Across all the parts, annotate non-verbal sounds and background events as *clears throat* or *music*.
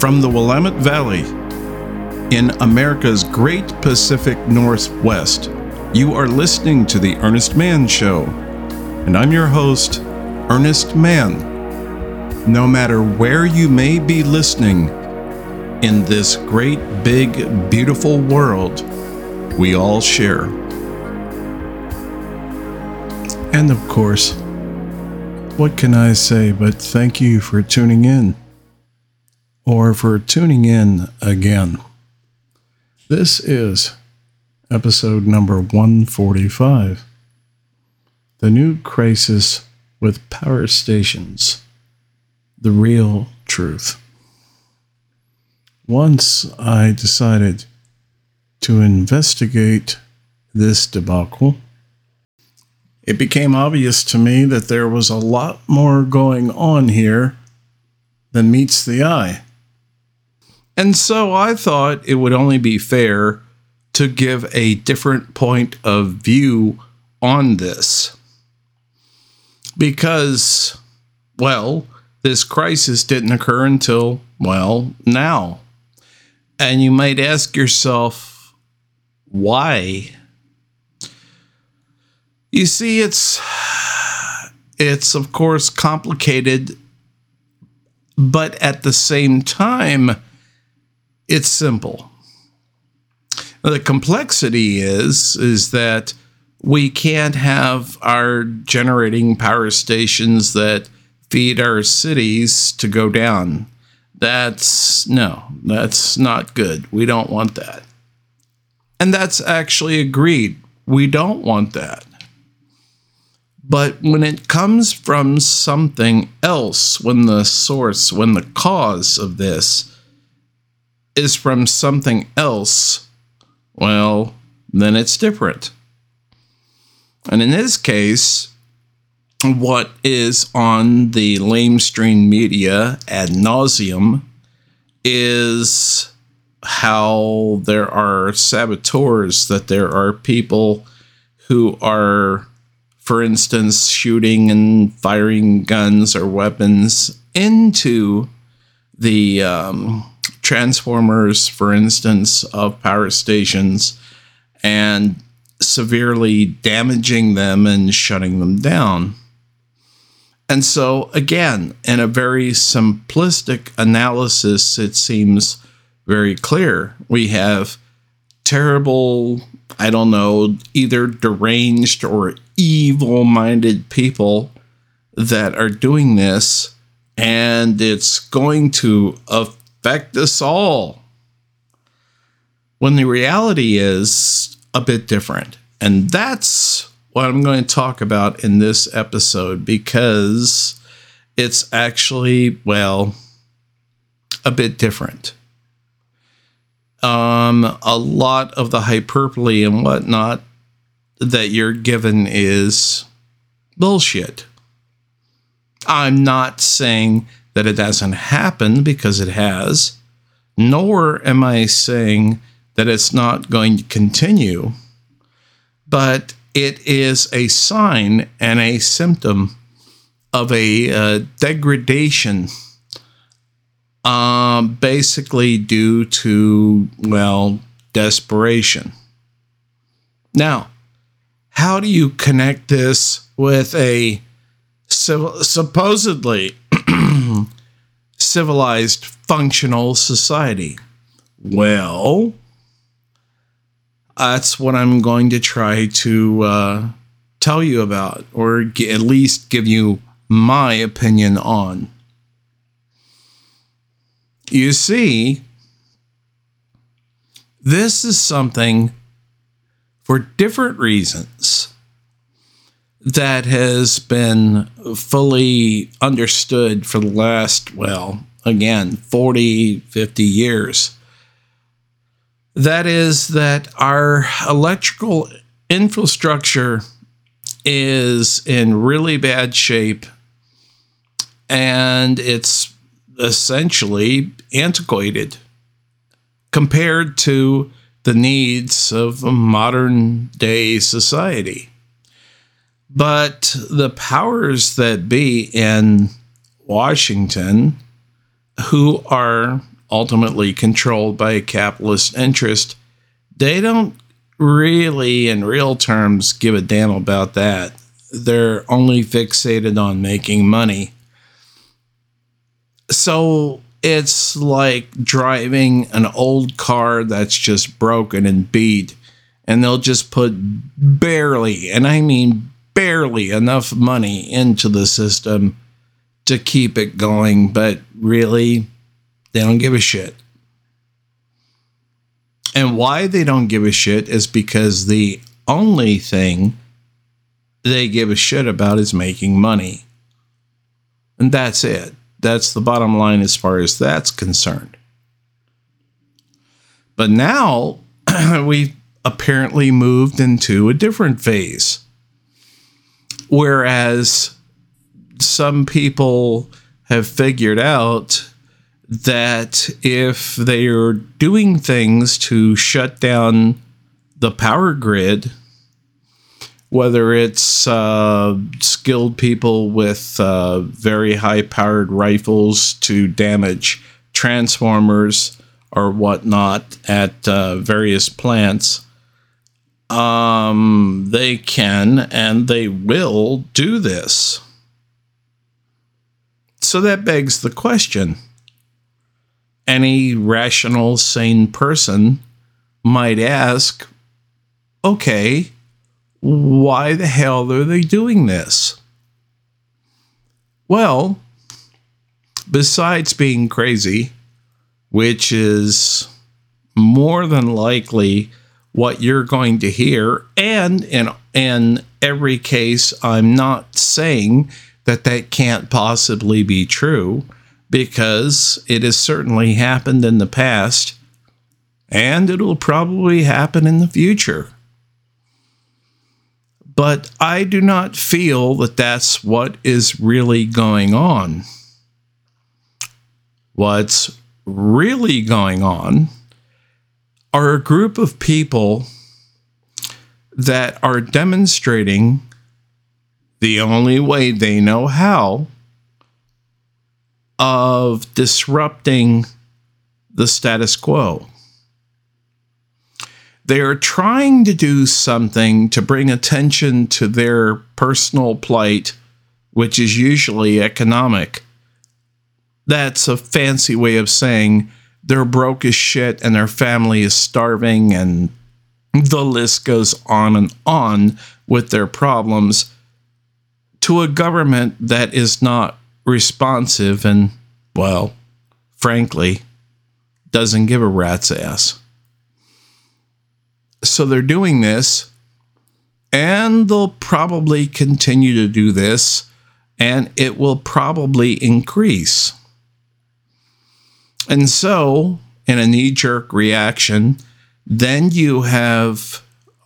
From the Willamette Valley in America's great Pacific Northwest, you are listening to The Earnest Mann Show. And I'm your host, Earnest Mann. No matter where you may be listening in this great, big, beautiful world we all share. And of course, what can I say but thank you for tuning in? Or for tuning in again. This is episode number 145 The New Crisis with Power Stations The Real Truth. Once I decided to investigate this debacle, it became obvious to me that there was a lot more going on here than meets the eye. And so I thought it would only be fair to give a different point of view on this. Because, well, this crisis didn't occur until, well, now. And you might ask yourself, why? You see, it's it's of course complicated, but at the same time, it's simple. The complexity is is that we can't have our generating power stations that feed our cities to go down. That's no, that's not good. We don't want that. And that's actually agreed. We don't want that. But when it comes from something else, when the source, when the cause of this is from something else, well, then it's different. And in this case, what is on the lamestream media ad nauseum is how there are saboteurs, that there are people who are for instance, shooting and firing guns or weapons into the um, transformers, for instance, of power stations and severely damaging them and shutting them down. And so, again, in a very simplistic analysis, it seems very clear. We have terrible, I don't know, either deranged or evil minded people that are doing this, and it's going to affect us all. When the reality is a bit different. And that's what I'm going to talk about in this episode because it's actually, well, a bit different. Um, a lot of the hyperbole and whatnot that you're given is bullshit. I'm not saying that it hasn't happened because it has, nor am I saying that it's not going to continue, but it is a sign and a symptom of a uh, degradation, uh, basically due to, well, desperation. Now, how do you connect this with a supposedly civilized functional society? Well, that's what I'm going to try to uh, tell you about, or g- at least give you my opinion on. You see, this is something for different reasons that has been fully understood for the last, well, again, 40, 50 years. That is, that our electrical infrastructure is in really bad shape and it's essentially antiquated compared to the needs of a modern day society. But the powers that be in Washington, who are ultimately controlled by a capitalist interest, they don't really, in real terms, give a damn about that. They're only fixated on making money. So it's like driving an old car that's just broken and beat, and they'll just put barely, and I mean barely, enough money into the system to keep it going, but really, they don't give a shit. And why they don't give a shit is because the only thing they give a shit about is making money. And that's it. That's the bottom line as far as that's concerned. But now *clears throat* we've apparently moved into a different phase. Whereas some people have figured out that if they are doing things to shut down the power grid, whether it's uh, skilled people with uh, very high powered rifles to damage transformers or whatnot at uh, various plants, um, they can and they will do this. So that begs the question any rational, sane person might ask, okay, why the hell are they doing this? Well, besides being crazy, which is more than likely what you're going to hear, and in, in every case, I'm not saying that that can't possibly be true because it has certainly happened in the past and it'll probably happen in the future. But I do not feel that that's what is really going on. What's really going on are a group of people that are demonstrating the only way they know how of disrupting the status quo. They are trying to do something to bring attention to their personal plight, which is usually economic. That's a fancy way of saying they're broke as shit and their family is starving, and the list goes on and on with their problems to a government that is not responsive and, well, frankly, doesn't give a rat's ass. So they're doing this, and they'll probably continue to do this, and it will probably increase. And so, in a knee jerk reaction, then you have,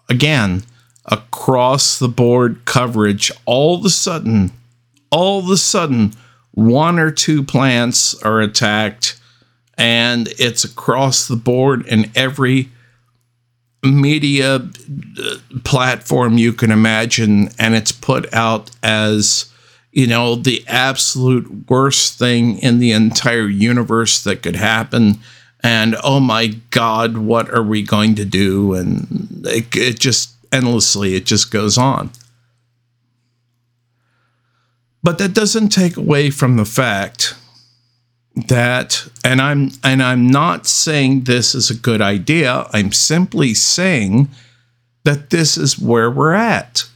again, across the board coverage all of a sudden, all of a sudden, one or two plants are attacked and it's across the board in every media uh, platform you can imagine and it's put out as you know the absolute worst thing in the entire universe that could happen and oh my god what are we going to do and it, it just endlessly it just goes on but that doesn't take away from the fact that and I'm and I'm not saying this is a good idea. I'm simply saying that this is where we're at.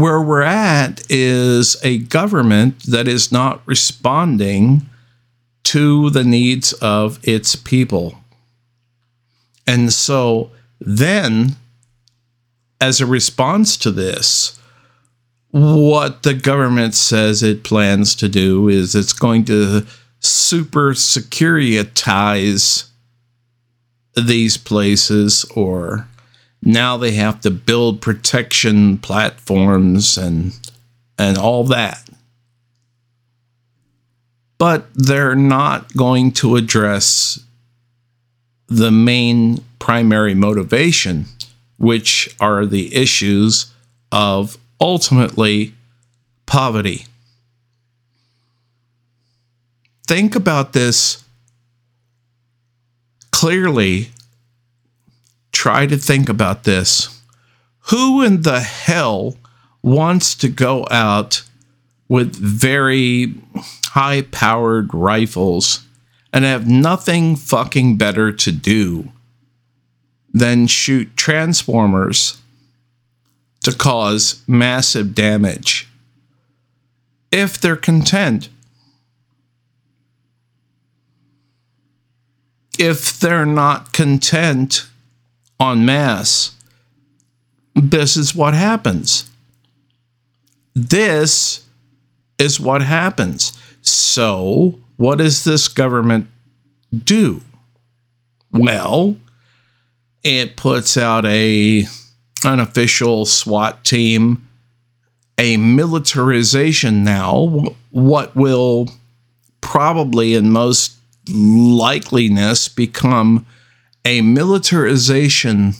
Where we're at is a government that is not responding to the needs of its people. And so then as a response to this, what the government says it plans to do is it's going to super securitize these places or now they have to build protection platforms and and all that but they're not going to address the main primary motivation which are the issues of ultimately poverty. think about this clearly, try to think about this. Who in the hell wants to go out with very high powered rifles and have nothing fucking better to do than shoot transformers to cause massive damage if they're content. If they're not content en masse, this is what happens. This is what happens. So, what does this government do? Well, it puts out a unofficial SWAT team, a militarization now, what will probably in most likeliness become a militarization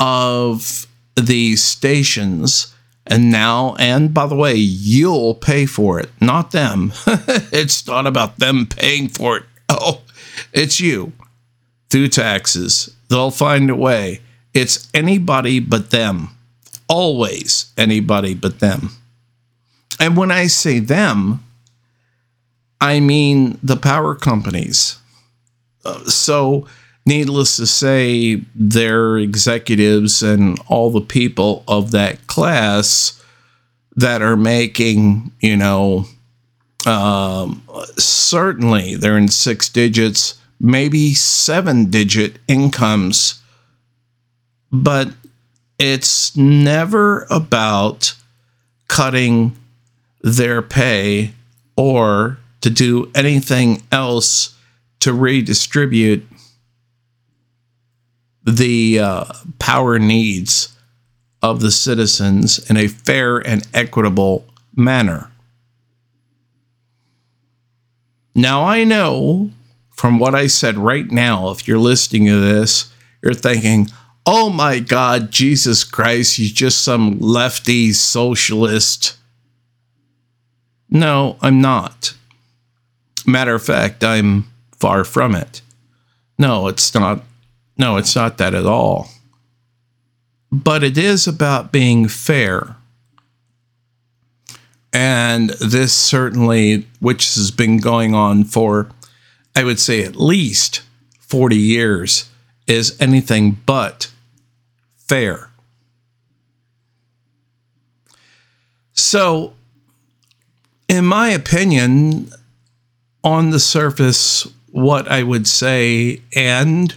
of the stations and now, and by the way, you'll pay for it, not them. *laughs* it's not about them paying for it. *laughs* Oh, it's you through taxes. They'll find a way. It's anybody but them. Always anybody but them. And when I say them, I mean the power companies. Uh, so, needless to say, their executives and all the people of that class that are making, you know, um, certainly they're in six digits, maybe seven digit incomes, but it's never about cutting their pay or to do anything else to redistribute the uh, power needs of the citizens in a fair and equitable manner. Now, I know from what I said right now, if you're listening to this, you're thinking, oh my God, Jesus Christ, you're just some lefty socialist. No, I'm not. Matter of fact, I'm far from it. No, it's not no, it's not that at all. But it is about being fair. And this certainly, which has been going on for, I would say, at least 40 years, is anything but fair. So, in my opinion, on the surface, what I would say, and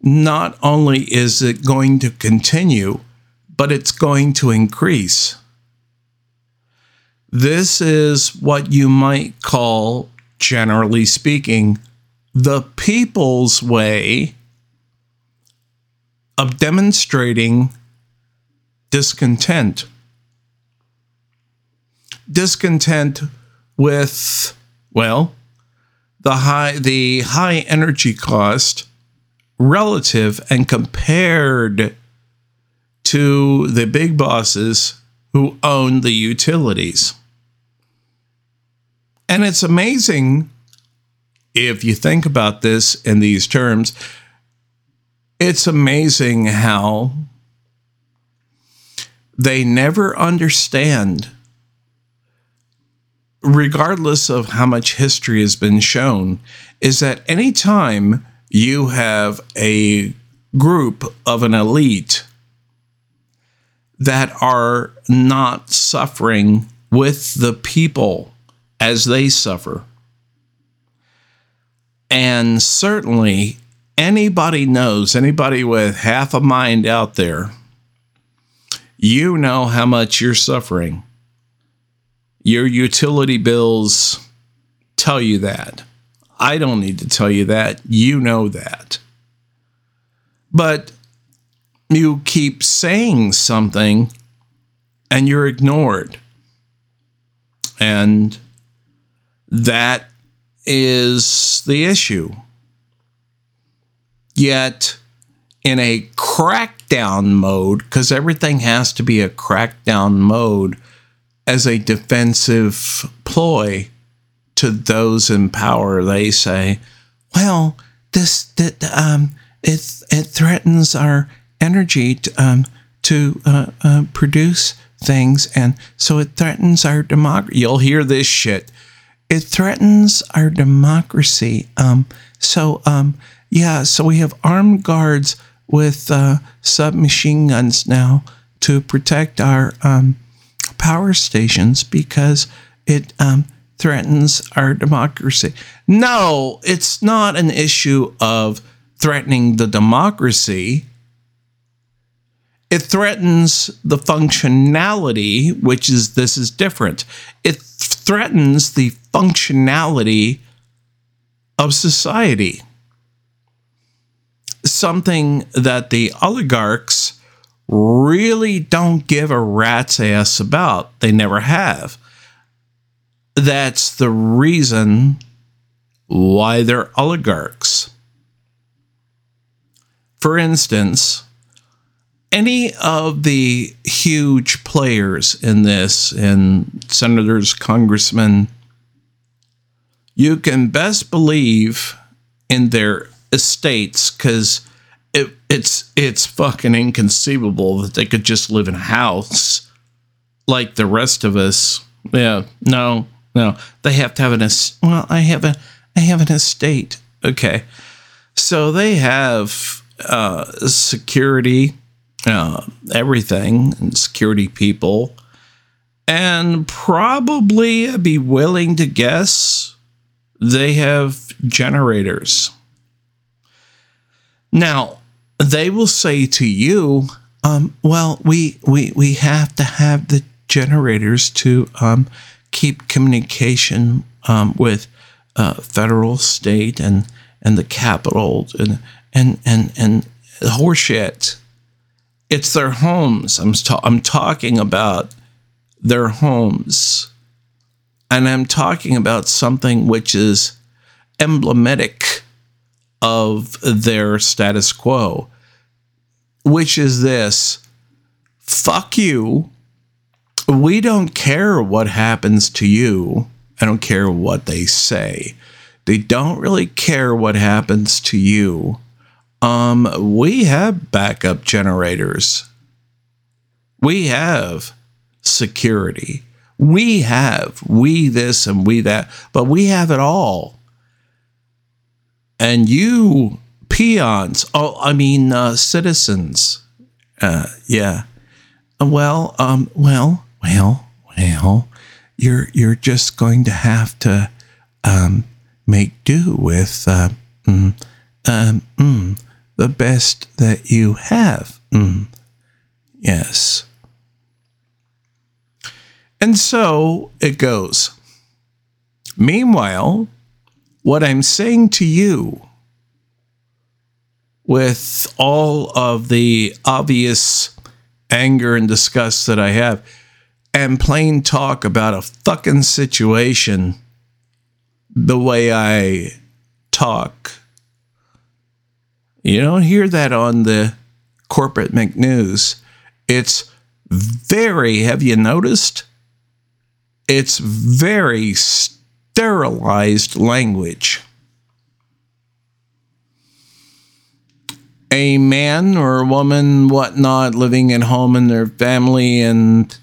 not only is it going to continue, but it's going to increase. This is what you might call, generally speaking, the people's way of demonstrating discontent. Discontent with, well, the high the high energy cost relative and compared to the big bosses who own the utilities. And it's amazing if you think about this in these terms. It's amazing how they never understand, regardless of how much history has been shown, is that anytime you have a group of an elite that are not suffering with the people as they suffer. And certainly, anybody knows, anybody with half a mind out there, you know how much you're suffering. Your utility bills tell you that. I don't need to tell you that. You know that. But you keep saying something and you're ignored. And that is the issue. Yet, in a crackdown mode, because everything has to be a crackdown mode as a defensive ploy, to those in power, they say, "Well, this that um, it it threatens our energy to, um, to uh, uh, produce things, and so it threatens our democracy." You'll hear this shit. It threatens our democracy. Um, so um, yeah, so we have armed guards with uh, submachine guns now to protect our um, power stations because it um, threatens our democracy. No, it's not an issue of threatening the democracy. It threatens the functionality, which is this is different. It threatens the functionality of society. Something that the oligarchs really don't give a rat's ass about. They never have that's the reason why they're oligarchs. For instance, any of the huge players in this, and senators, congressmen, you can best believe in their estates because it, it's it's fucking inconceivable that they could just live in a house like the rest of us. Yeah, no, no, they have to have an well. I have a I have an estate. Okay, so they have uh, security, uh, everything, and security people, and probably I'd be willing to guess they have generators. Now they will say to you, um, "Well, we we we have to have the generators to um, keep communication um, with uh, federal, state, and and the capital, and and and and horseshit. It's their homes. I'm ta- I'm talking about their homes, and I'm talking about something which is emblematic of their status quo, which is this: fuck you we don't care what happens to you. I don't care what they say. They don't really care what happens to you. Um, we have backup generators. We have security. We have we this and we that, but we have it all. And you peons, oh, I mean uh, citizens, uh, yeah. Well, um, well, well, well, you're you're just going to have to um, make do with uh, mm, um, mm, the best that you have. Mm. Yes. And so it goes. Meanwhile, what I'm saying to you, with all of the obvious anger and disgust that I have, and plain talk about a fucking situation the way I talk. You don't hear that on the corporate McNews. It's very, have you noticed? It's very sterilized language. A man or a woman, whatnot, living at home in their family and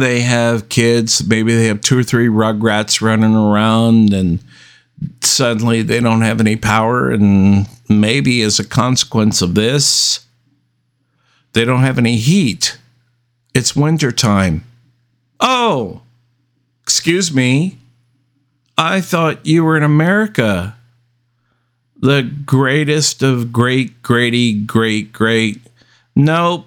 they have kids. Maybe they have two or three rugrats running around, and suddenly they don't have any power. And maybe as a consequence of this, they don't have any heat. It's wintertime. Oh, excuse me. I thought you were in America. The greatest of great, greaty, great, great. Nope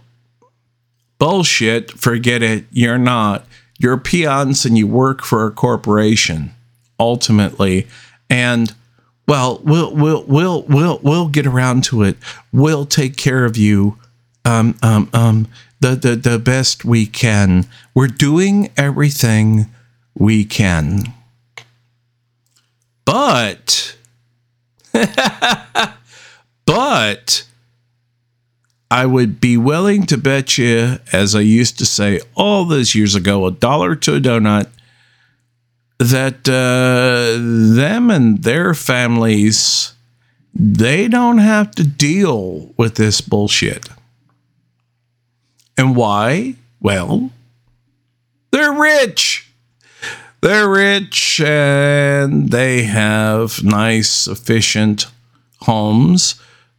bullshit, forget it. You're not. You're peons and you work for a corporation ultimately. And well, we'll we'll we'll we'll we'll get around to it. We'll take care of you um um um the the the best we can. We're doing everything we can. But *laughs* but I would be willing to bet you, as I used to say all those years ago, a dollar to a donut. that uh, them and their families they don't have to deal with this bullshit. And why? Well, they're rich. They're rich and they have nice, efficient homes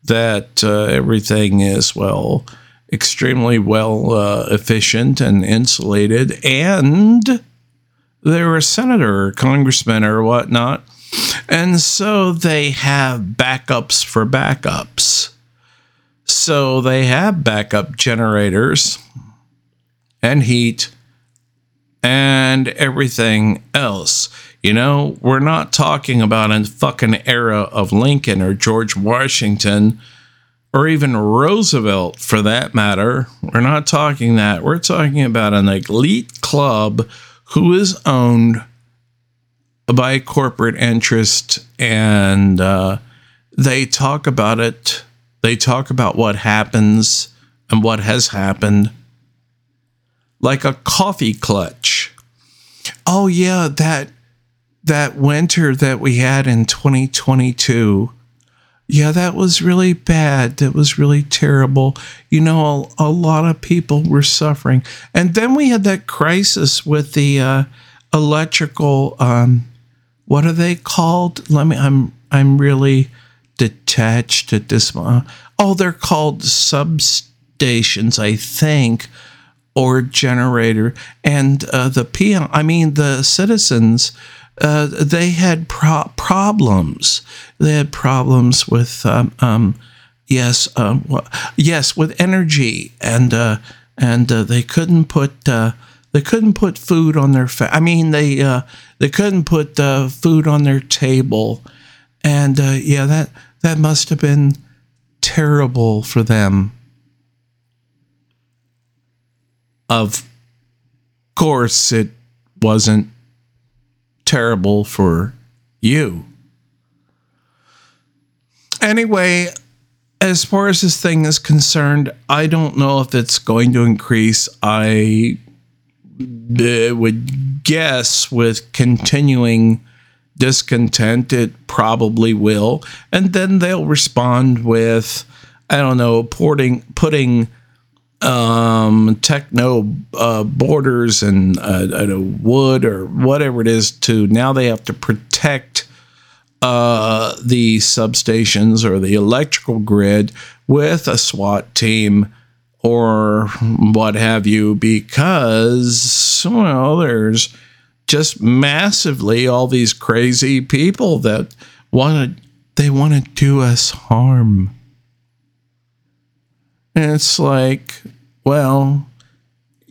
that uh, everything is, well, extremely well uh, efficient and insulated. And they're a senator or congressman or whatnot. And so they have backups for backups. So they have backup generators and heat and everything else. You know, we're not talking about a fucking era of Lincoln or George Washington or even Roosevelt for that matter. We're not talking that. We're talking about an elite club who is owned by corporate interest and uh, they talk about it. They talk about what happens and what has happened like a coffee clutch. Oh yeah, that that winter that we had in 2022. Yeah, that was really bad. That was really terrible. You know, a, a lot of people were suffering. And then we had that crisis with the uh, electrical um, what are they called? Let me I'm I'm really detached at this moment. Oh, they're called substations, I think or generator. And uh, the peon, I mean, the citizens, uh, they had pro- problems. They had problems with, um, um, yes, um, yes, with energy, and uh, and uh, they couldn't put uh, they couldn't put food on their. Fa- I mean, they uh, they couldn't put food on their table, and yeah, that that must have been terrible for them. Of course, it wasn't terrible for you. Anyway, as far as this thing is concerned, I don't know if it's going to increase. I uh, would guess with continuing discontent, it probably will. And then they'll respond with, I don't know, porting, putting um, techno uh, borders and uh, uh, wood or whatever it is to now they have to protect uh, the substations or the electrical grid with a SWAT team or what have you because well there's just massively all these crazy people that want to they want to do us harm and it's like, well,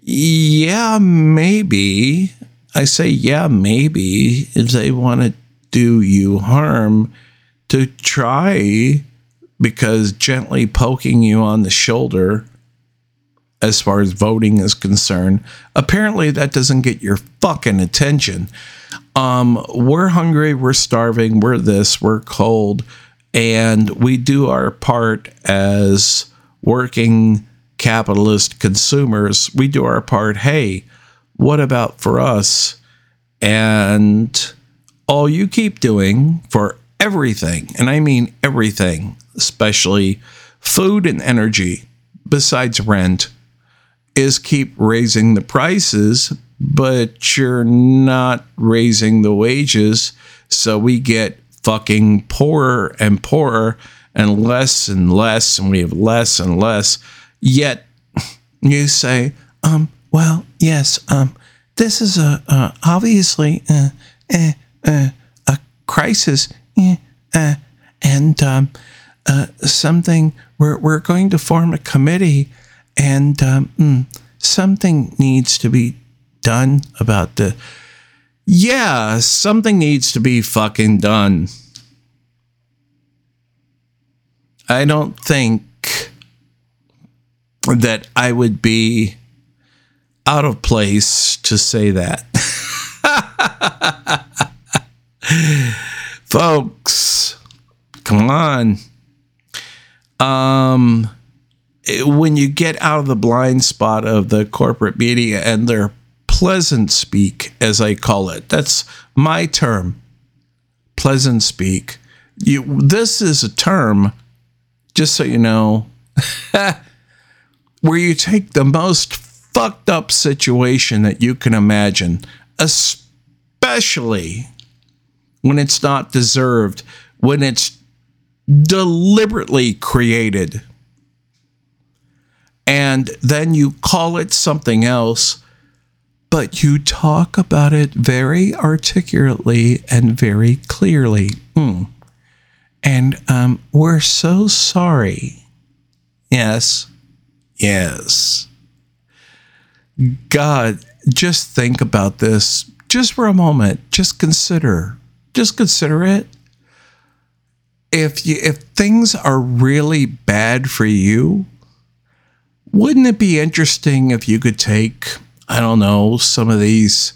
yeah, maybe. I say, yeah, maybe if they want to do you harm to try because gently poking you on the shoulder as far as voting is concerned apparently that doesn't get your fucking attention um, we're hungry we're starving we're this we're cold and we do our part as working capitalist consumers, we do our part. Hey, what about for us? And all you keep doing for everything, and I mean everything, especially food and energy, besides rent, is keep raising the prices, but you're not raising the wages. So we get fucking poorer and poorer and less and less, and we have less and less. Yet *laughs* you say, um, well, yes, um, this is a obviously uh, uh, uh, a crisis, eh, and um, uh, something. We're we're going to form a committee, and um, mm, something needs to be done about the. Yeah, something needs to be fucking done. I don't think that I would be out of place to say that. *laughs* Folks, come on. Um when you get out of the blind spot of the corporate media and their pleasant speak, as I call it. That's my term. Pleasant speak. You, this is a term, just so you know, *laughs* where you take the most fucked up situation that you can imagine, especially when it's not deserved, when it's deliberately created, and then you call it something else, but you talk about it very articulately and very clearly. Mm. And um, we're so sorry. Yes. Yes. God, just think about this just for a moment. Just consider. Just consider it. If you if things are really bad for you, wouldn't it be interesting if you could take, I don't know, some of these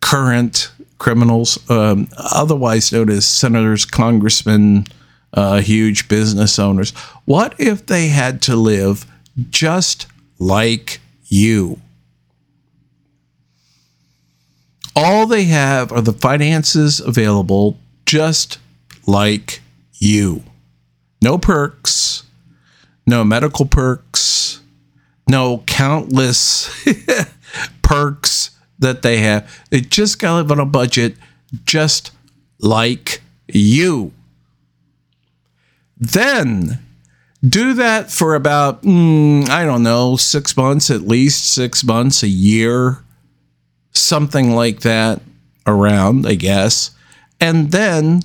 current criminals, um, otherwise known as senators, congressmen, uh, huge business owners, what if they had to live just like you? All they have are the finances available just like you. No perks, no medical perks, no countless *laughs* perks that they have. They just got to live on a budget just like you. Then do that for about, mm, I don't know, six months at least, six months, a year, something like that around, I guess. And then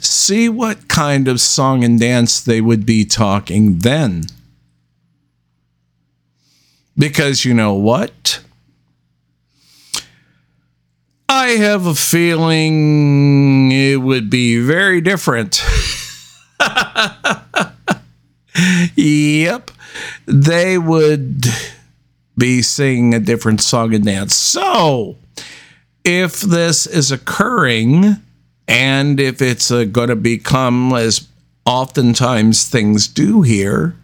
see what kind of song and dance they would be talking then. Because you know what? I have a feeling it would be very different. *laughs* yep. They would be singing a different song and dance. So, if this is occurring and if it's uh, going to become, as oftentimes things do here,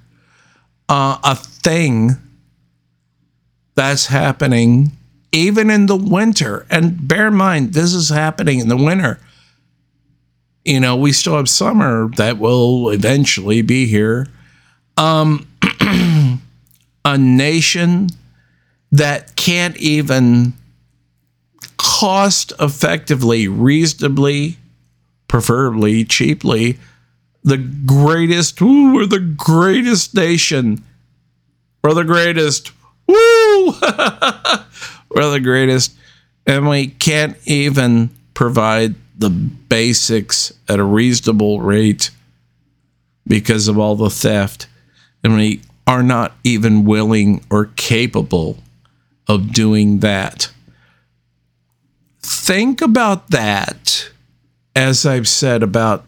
uh, a thing that's happening even in the winter. And bear in mind, this is happening in the winter. You know, we still have summer that will eventually be here. Um, *clears throat* a nation that can't even cost effectively, reasonably, preferably cheaply, the greatest, ooh, we're the greatest nation. We're the greatest. Woo! *laughs* We're the greatest. And we can't even provide the basics at a reasonable rate because of all the theft. And we are not even willing or capable of doing that. Think about that, as I've said about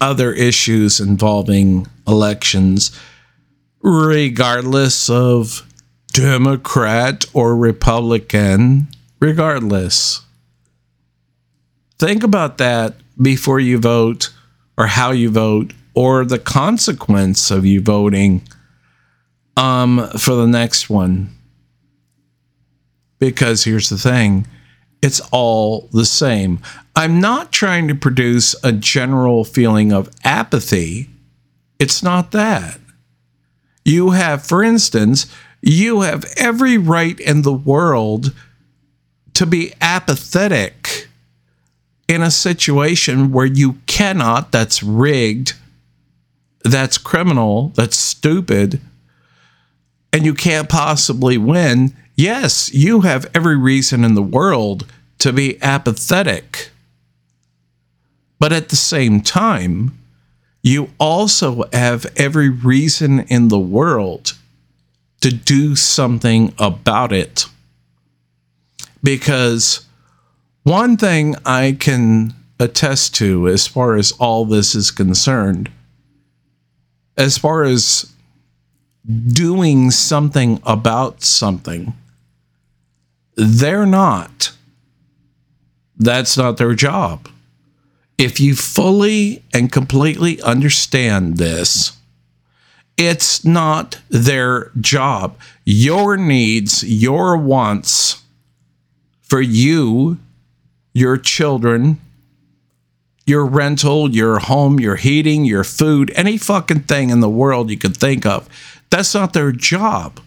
other issues involving elections, regardless of Democrat or Republican, regardless. Think about that before you vote or how you vote or the consequence of you voting um, for the next one. Because here's the thing it's all the same. I'm not trying to produce a general feeling of apathy. It's not that. You have, for instance, you have every right in the world to be apathetic in a situation where you cannot, that's rigged, that's criminal, that's stupid, and you can't possibly win. Yes, you have every reason in the world to be apathetic. But at the same time, you also have every reason in the world to do something about it. Because one thing I can attest to as far as all this is concerned, as far as doing something about something, they're not. That's not their job. If you fully and completely understand this, It's not their job. Your needs, your wants for you, your children, your rental, your home, your heating, your food, any fucking thing in the world you could think of. That's not their job.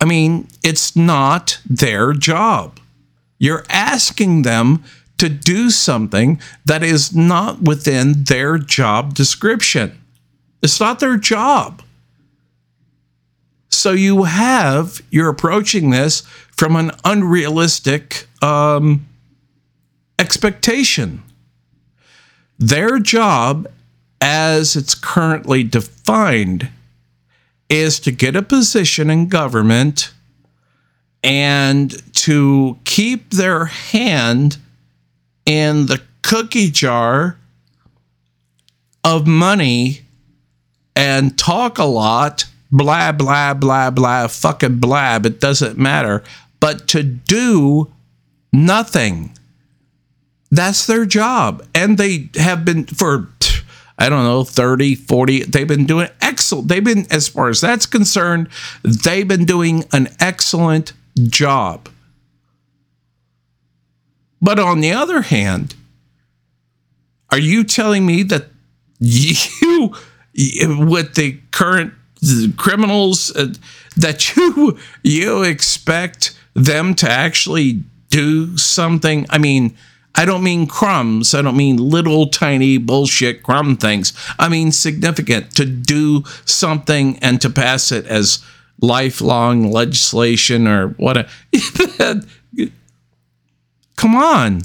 I mean, it's not their job. You're asking them to do something that is not within their job description. It's not their job. So you have, you're approaching this from an unrealistic um, expectation. Their job, as it's currently defined, is to get a position in government and to keep their hand in the cookie jar of money and talk a lot, blah, blah, blah, blah, fucking blab. It doesn't matter. But to do nothing, that's their job. And they have been for, I don't know, 30, 40, they've been doing excellent. They've been, as far as that's concerned, they've been doing an excellent job. But on the other hand, are you telling me that *laughs* you with the current criminals uh, that *laughs* you you expect them to actually do something? I mean i don't mean crumbs. I don't mean little tiny bullshit crumb things. I mean significant to do something and to pass it as lifelong legislation or what A, *laughs* come on.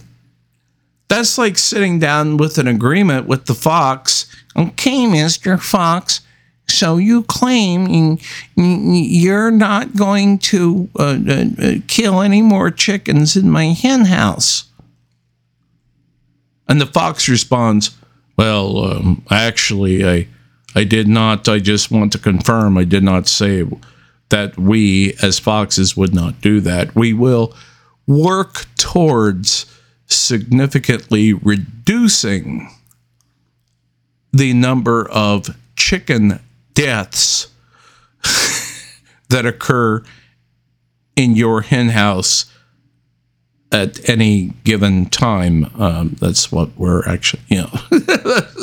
That's like sitting down with an agreement with the fox Okay, Mr. Fox. So you claim you're not going to uh, uh, uh, kill any more chickens in my hen house. And the fox responds, Well, um, actually, I, I did not. I just want to confirm I did not say that we, as foxes, would not do that. We will work towards significantly reducing the number of chicken deaths that occur in your hen house at any given time. Um, that's what we're actually, you know. *laughs*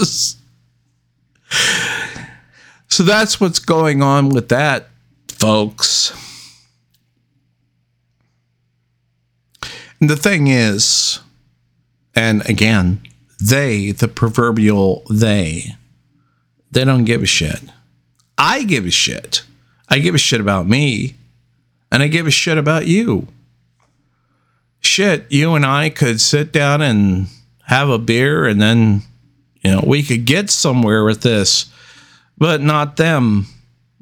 so that's what's going on with that, folks. And the thing is, and again, they, the proverbial they, they don't give a shit. I give a shit. I give a shit about me, and I give a shit about you. Shit, you and I could sit down and have a beer, and then, you know, we could get somewhere with this, but not them.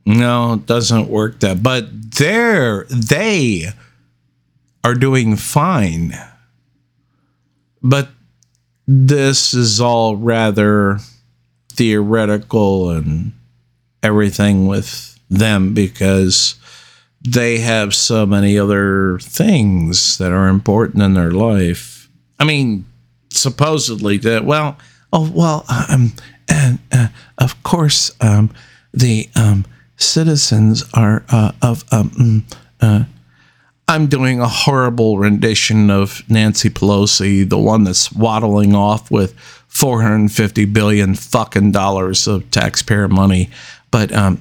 No, it doesn't work that. But they're, they are doing fine. But this is all rather theoretical and everything with them because they have so many other things that are important in their life. I mean, supposedly that well, oh well, um, and uh, of course, um, the um, citizens are uh, of um, mm, uh, I'm doing a horrible rendition of Nancy Pelosi, the one that's waddling off with 450 billion fucking dollars of taxpayer money. But um,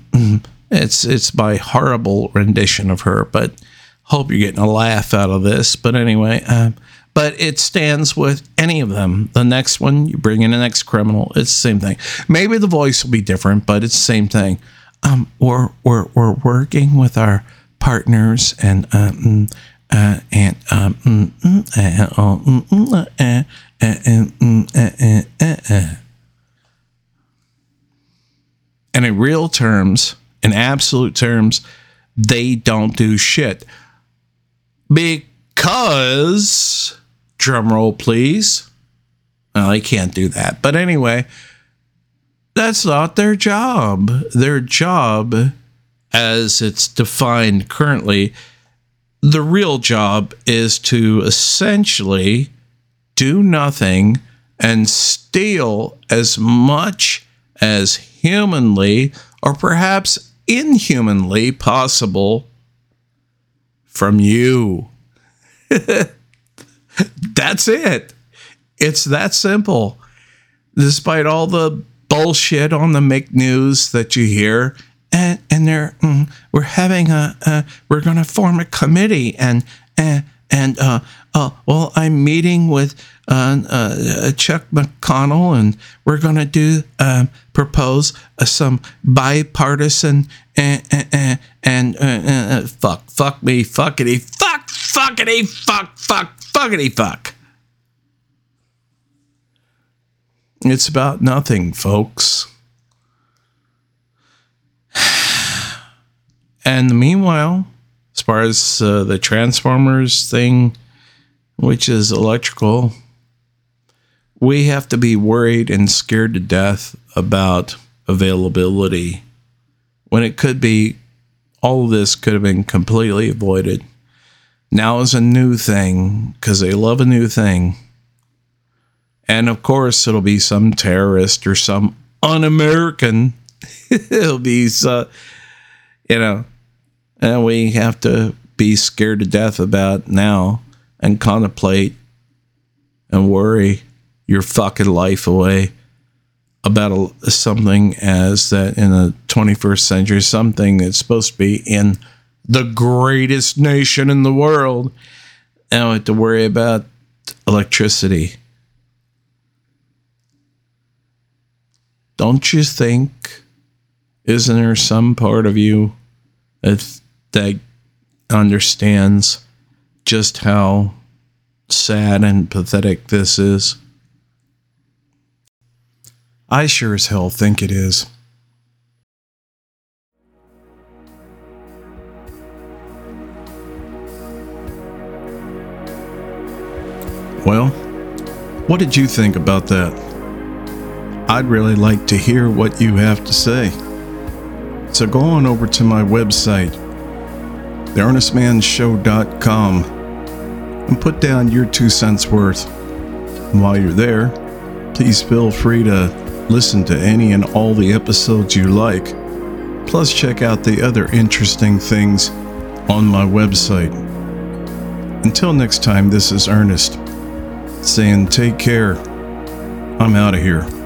it's it's my horrible rendition of her. But hope you're getting a laugh out of this. But anyway, um, but it stands with any of them. The next one, you bring in the next criminal. It's the same thing. Maybe the voice will be different, but it's the same thing. Um, we're we're we're working with our partners and and and in real terms, in absolute terms, they don't do shit because drumroll please. Well, I can't do that, but anyway, that's not their job. Their job as it's defined currently, the real job is to essentially do nothing and steal as much as humanly or perhaps inhumanly possible from you. *laughs* That's it. It's that simple. Despite all the bullshit on the make news that you hear, and and they're mm, we're having a we're going to form a committee and and and uh, uh well I'm meeting with uh, uh Chuck McConnell and we're going to do um, propose uh, some bipartisan and and, and uh, fuck fuck me fuckity fuck fuckity fuck fuck fuckity fuck. It's about nothing, folks. And meanwhile, as far as uh, the Transformers thing, which is electrical, we have to be worried and scared to death about availability when it could be all of this could have been completely avoided. Now is a new thing because they love a new thing. And of course, it'll be some terrorist or some un American. *laughs* it'll be, uh, you know, and we have to be scared to death about now and contemplate and worry your fucking life away about a, something as that in the 21st century, something that's supposed to be in the greatest nation in the world. And we have to worry about electricity. Don't you think? Isn't there some part of you that that understands just how sad and pathetic this is? I sure as hell think it is. Well, what did you think about that? I'd really like to hear what you have to say. So go on over to my website, theearnestmannshow.com and put down your two cents worth. And while you're there, please feel free to listen to any and all the episodes you like. Plus, check out the other interesting things on my website. Until next time, this is Earnest saying take care. I'm out of here.